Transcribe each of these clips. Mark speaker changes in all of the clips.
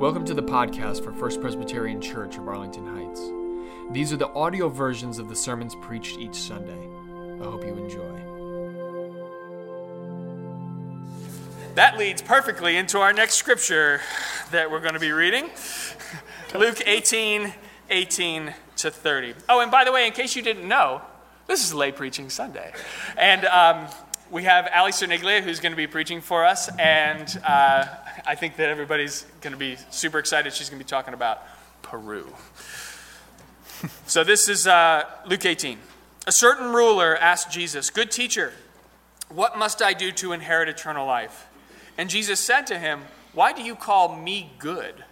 Speaker 1: Welcome to the podcast for First Presbyterian Church of Arlington Heights. These are the audio versions of the sermons preached each Sunday. I hope you enjoy.
Speaker 2: That leads perfectly into our next scripture that we're going to be reading Luke 18 18 to 30. Oh, and by the way, in case you didn't know, this is lay preaching Sunday. And um, we have Allie Cerniglia who's going to be preaching for us, and uh, I think that everybody's going to be super excited. She's going to be talking about Peru. so this is uh, Luke 18. A certain ruler asked Jesus, Good teacher, what must I do to inherit eternal life? And Jesus said to him, Why do you call me good?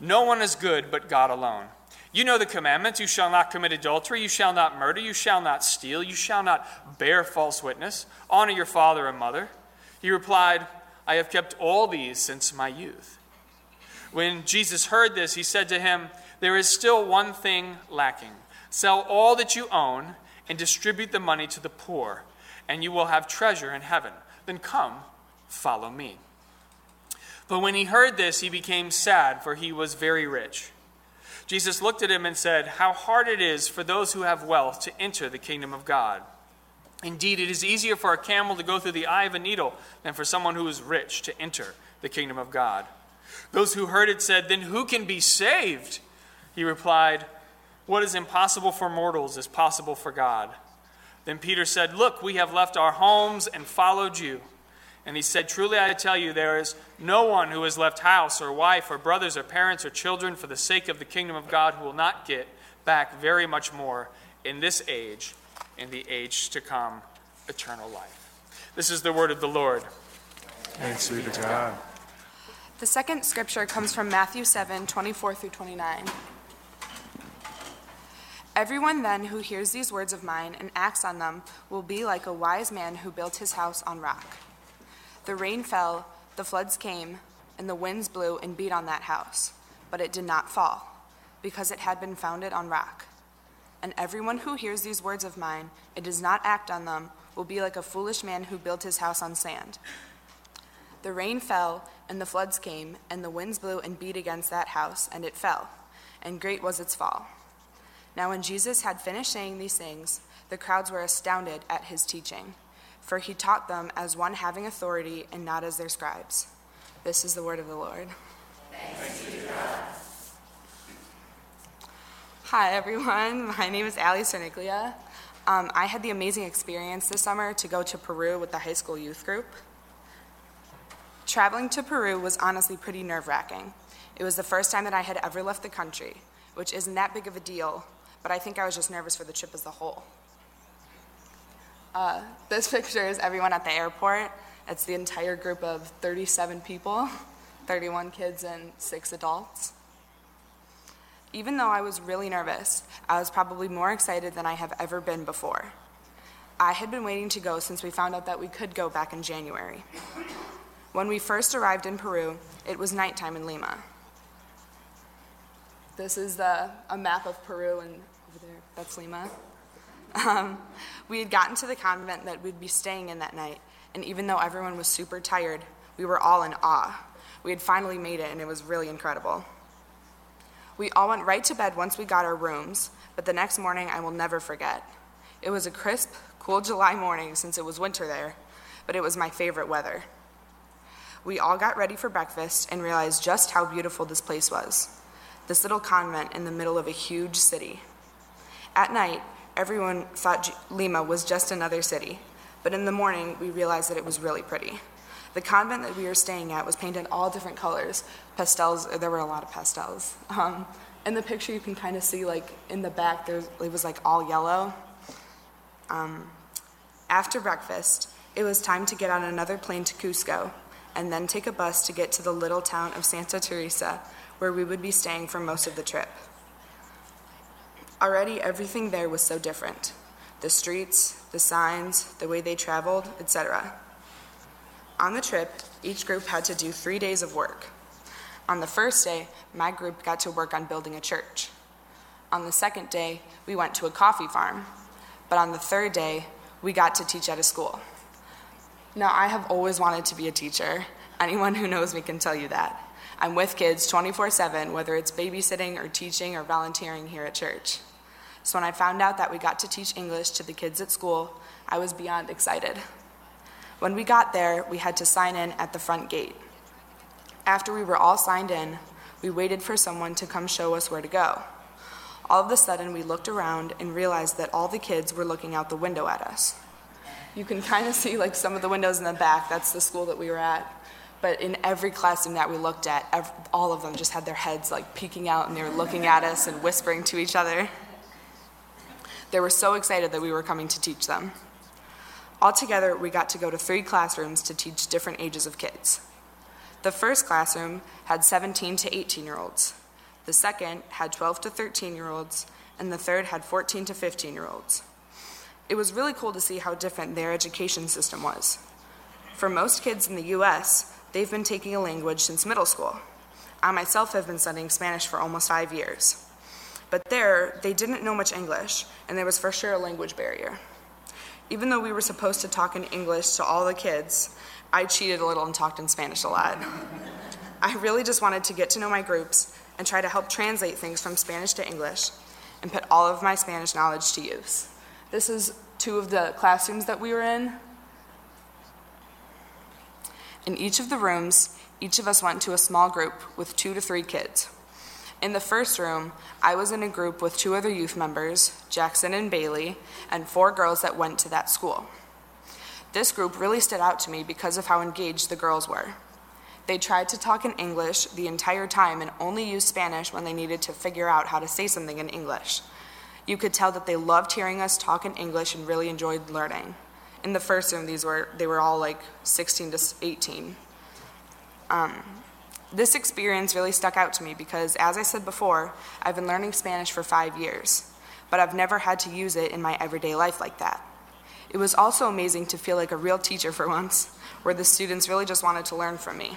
Speaker 2: No one is good but God alone. You know the commandments you shall not commit adultery, you shall not murder, you shall not steal, you shall not bear false witness, honor your father and mother. He replied, I have kept all these since my youth. When Jesus heard this, he said to him, There is still one thing lacking. Sell all that you own and distribute the money to the poor, and you will have treasure in heaven. Then come, follow me. But when he heard this, he became sad, for he was very rich. Jesus looked at him and said, How hard it is for those who have wealth to enter the kingdom of God. Indeed, it is easier for a camel to go through the eye of a needle than for someone who is rich to enter the kingdom of God. Those who heard it said, Then who can be saved? He replied, What is impossible for mortals is possible for God. Then Peter said, Look, we have left our homes and followed you. And he said, Truly I tell you, there is no one who has left house or wife or brothers or parents or children for the sake of the kingdom of God who will not get back very much more in this age, in the age to come, eternal life. This is the word of the Lord.
Speaker 3: Thanks be to God.
Speaker 4: The second scripture comes from Matthew 7 24 through 29. Everyone then who hears these words of mine and acts on them will be like a wise man who built his house on rock. The rain fell, the floods came, and the winds blew and beat on that house, but it did not fall, because it had been founded on rock. And everyone who hears these words of mine and does not act on them will be like a foolish man who built his house on sand. The rain fell, and the floods came, and the winds blew and beat against that house, and it fell, and great was its fall. Now, when Jesus had finished saying these things, the crowds were astounded at his teaching, for he taught them as one having authority and not as their scribes. This is the word of the Lord. Hi, everyone. My name is Allie Cerniglia. Um, I had the amazing experience this summer to go to Peru with the high school youth group. Traveling to Peru was honestly pretty nerve wracking. It was the first time that I had ever left the country, which isn't that big of a deal, but I think I was just nervous for the trip as a whole. Uh, this picture is everyone at the airport. It's the entire group of 37 people 31 kids and six adults. Even though I was really nervous, I was probably more excited than I have ever been before. I had been waiting to go since we found out that we could go back in January. When we first arrived in Peru, it was nighttime in Lima. This is a map of Peru, and over there, that's Lima. Um, we had gotten to the convent that we'd be staying in that night, and even though everyone was super tired, we were all in awe. We had finally made it, and it was really incredible. We all went right to bed once we got our rooms, but the next morning I will never forget. It was a crisp, cool July morning since it was winter there, but it was my favorite weather. We all got ready for breakfast and realized just how beautiful this place was this little convent in the middle of a huge city. At night, everyone thought Lima was just another city, but in the morning, we realized that it was really pretty. The convent that we were staying at was painted all different colors, pastels. There were a lot of pastels. Um, in the picture, you can kind of see, like in the back, there's it was like all yellow. Um, after breakfast, it was time to get on another plane to Cusco, and then take a bus to get to the little town of Santa Teresa, where we would be staying for most of the trip. Already, everything there was so different the streets, the signs, the way they traveled, etc. On the trip, each group had to do three days of work. On the first day, my group got to work on building a church. On the second day, we went to a coffee farm. But on the third day, we got to teach at a school. Now, I have always wanted to be a teacher. Anyone who knows me can tell you that. I'm with kids 24 7, whether it's babysitting or teaching or volunteering here at church. So when I found out that we got to teach English to the kids at school, I was beyond excited. When we got there, we had to sign in at the front gate. After we were all signed in, we waited for someone to come show us where to go. All of a sudden, we looked around and realized that all the kids were looking out the window at us. You can kind of see like some of the windows in the back, that's the school that we were at. But in every classroom that we looked at, ev all of them just had their heads like peeking out and they were looking at us and whispering to each other. They were so excited that we were coming to teach them. Altogether, we got to go to three classrooms to teach different ages of kids. The first classroom had 17 to 18 year olds, the second had 12 to 13 year olds, and the third had 14 to 15 year olds. It was really cool to see how different their education system was. For most kids in the US, they've been taking a language since middle school. I myself have been studying Spanish for almost five years. But there, they didn't know much English, and there was for sure a language barrier. Even though we were supposed to talk in English to all the kids, I cheated a little and talked in Spanish a lot. I really just wanted to get to know my groups and try to help translate things from Spanish to English and put all of my Spanish knowledge to use. This is two of the classrooms that we were in. In each of the rooms, each of us went to a small group with two to three kids. In the first room, I was in a group with two other youth members, Jackson and Bailey, and four girls that went to that school. This group really stood out to me because of how engaged the girls were. They tried to talk in English the entire time and only used Spanish when they needed to figure out how to say something in English. You could tell that they loved hearing us talk in English and really enjoyed learning. In the first room, these were they were all like 16 to 18. Um, this experience really stuck out to me because, as I said before, I've been learning Spanish for five years, but I've never had to use it in my everyday life like that. It was also amazing to feel like a real teacher for once, where the students really just wanted to learn from me.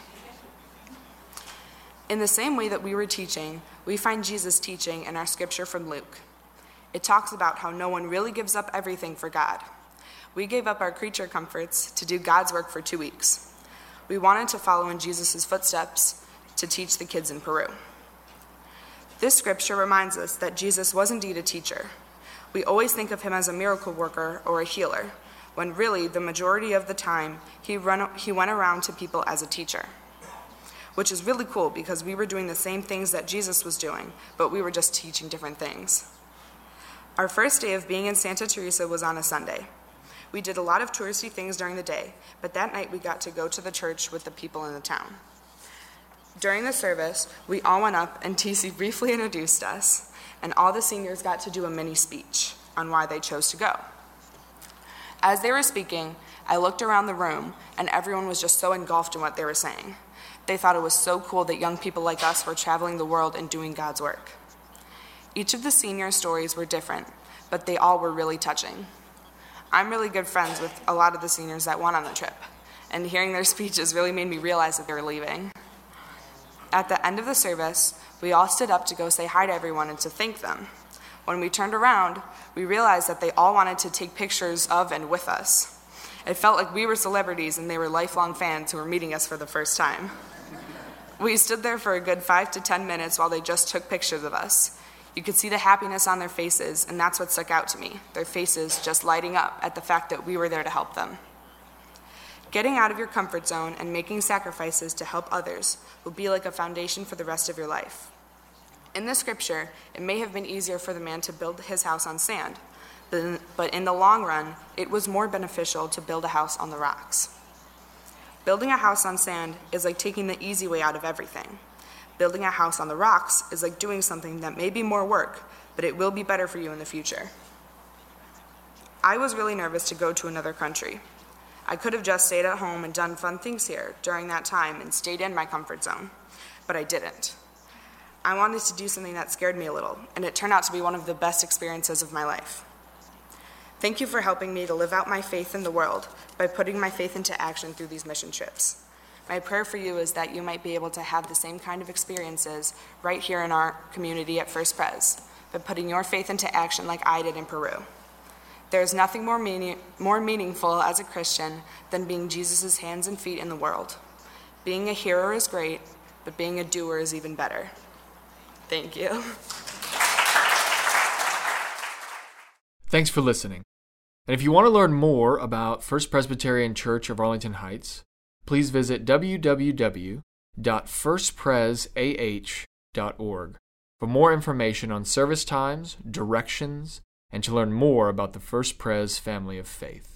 Speaker 4: In the same way that we were teaching, we find Jesus teaching in our scripture from Luke. It talks about how no one really gives up everything for God. We gave up our creature comforts to do God's work for two weeks. We wanted to follow in Jesus' footsteps to teach the kids in Peru. This scripture reminds us that Jesus was indeed a teacher. We always think of him as a miracle worker or a healer, when really, the majority of the time, he, run, he went around to people as a teacher. Which is really cool because we were doing the same things that Jesus was doing, but we were just teaching different things. Our first day of being in Santa Teresa was on a Sunday. We did a lot of touristy things during the day, but that night we got to go to the church with the people in the town. During the service, we all went up and TC briefly introduced us, and all the seniors got to do a mini speech on why they chose to go. As they were speaking, I looked around the room, and everyone was just so engulfed in what they were saying. They thought it was so cool that young people like us were traveling the world and doing God's work. Each of the senior stories were different, but they all were really touching. I'm really good friends with a lot of the seniors that went on the trip, and hearing their speeches really made me realize that they were leaving. At the end of the service, we all stood up to go say hi to everyone and to thank them. When we turned around, we realized that they all wanted to take pictures of and with us. It felt like we were celebrities and they were lifelong fans who were meeting us for the first time. We stood there for a good five to ten minutes while they just took pictures of us. You could see the happiness on their faces, and that's what stuck out to me their faces just lighting up at the fact that we were there to help them. Getting out of your comfort zone and making sacrifices to help others will be like a foundation for the rest of your life. In the scripture, it may have been easier for the man to build his house on sand, but in the long run, it was more beneficial to build a house on the rocks. Building a house on sand is like taking the easy way out of everything. Building a house on the rocks is like doing something that may be more work, but it will be better for you in the future. I was really nervous to go to another country. I could have just stayed at home and done fun things here during that time and stayed in my comfort zone, but I didn't. I wanted to do something that scared me a little, and it turned out to be one of the best experiences of my life. Thank you for helping me to live out my faith in the world by putting my faith into action through these mission trips. My prayer for you is that you might be able to have the same kind of experiences right here in our community at First Pres, by putting your faith into action like I did in Peru. There is nothing more, meaning, more meaningful as a Christian than being Jesus' hands and feet in the world. Being a hearer is great, but being a doer is even better. Thank you.
Speaker 1: Thanks for listening. And if you want to learn more about First Presbyterian Church of Arlington Heights, please visit www.firstpresah.org for more information on service times, directions, and to learn more about the First Pres family of faith.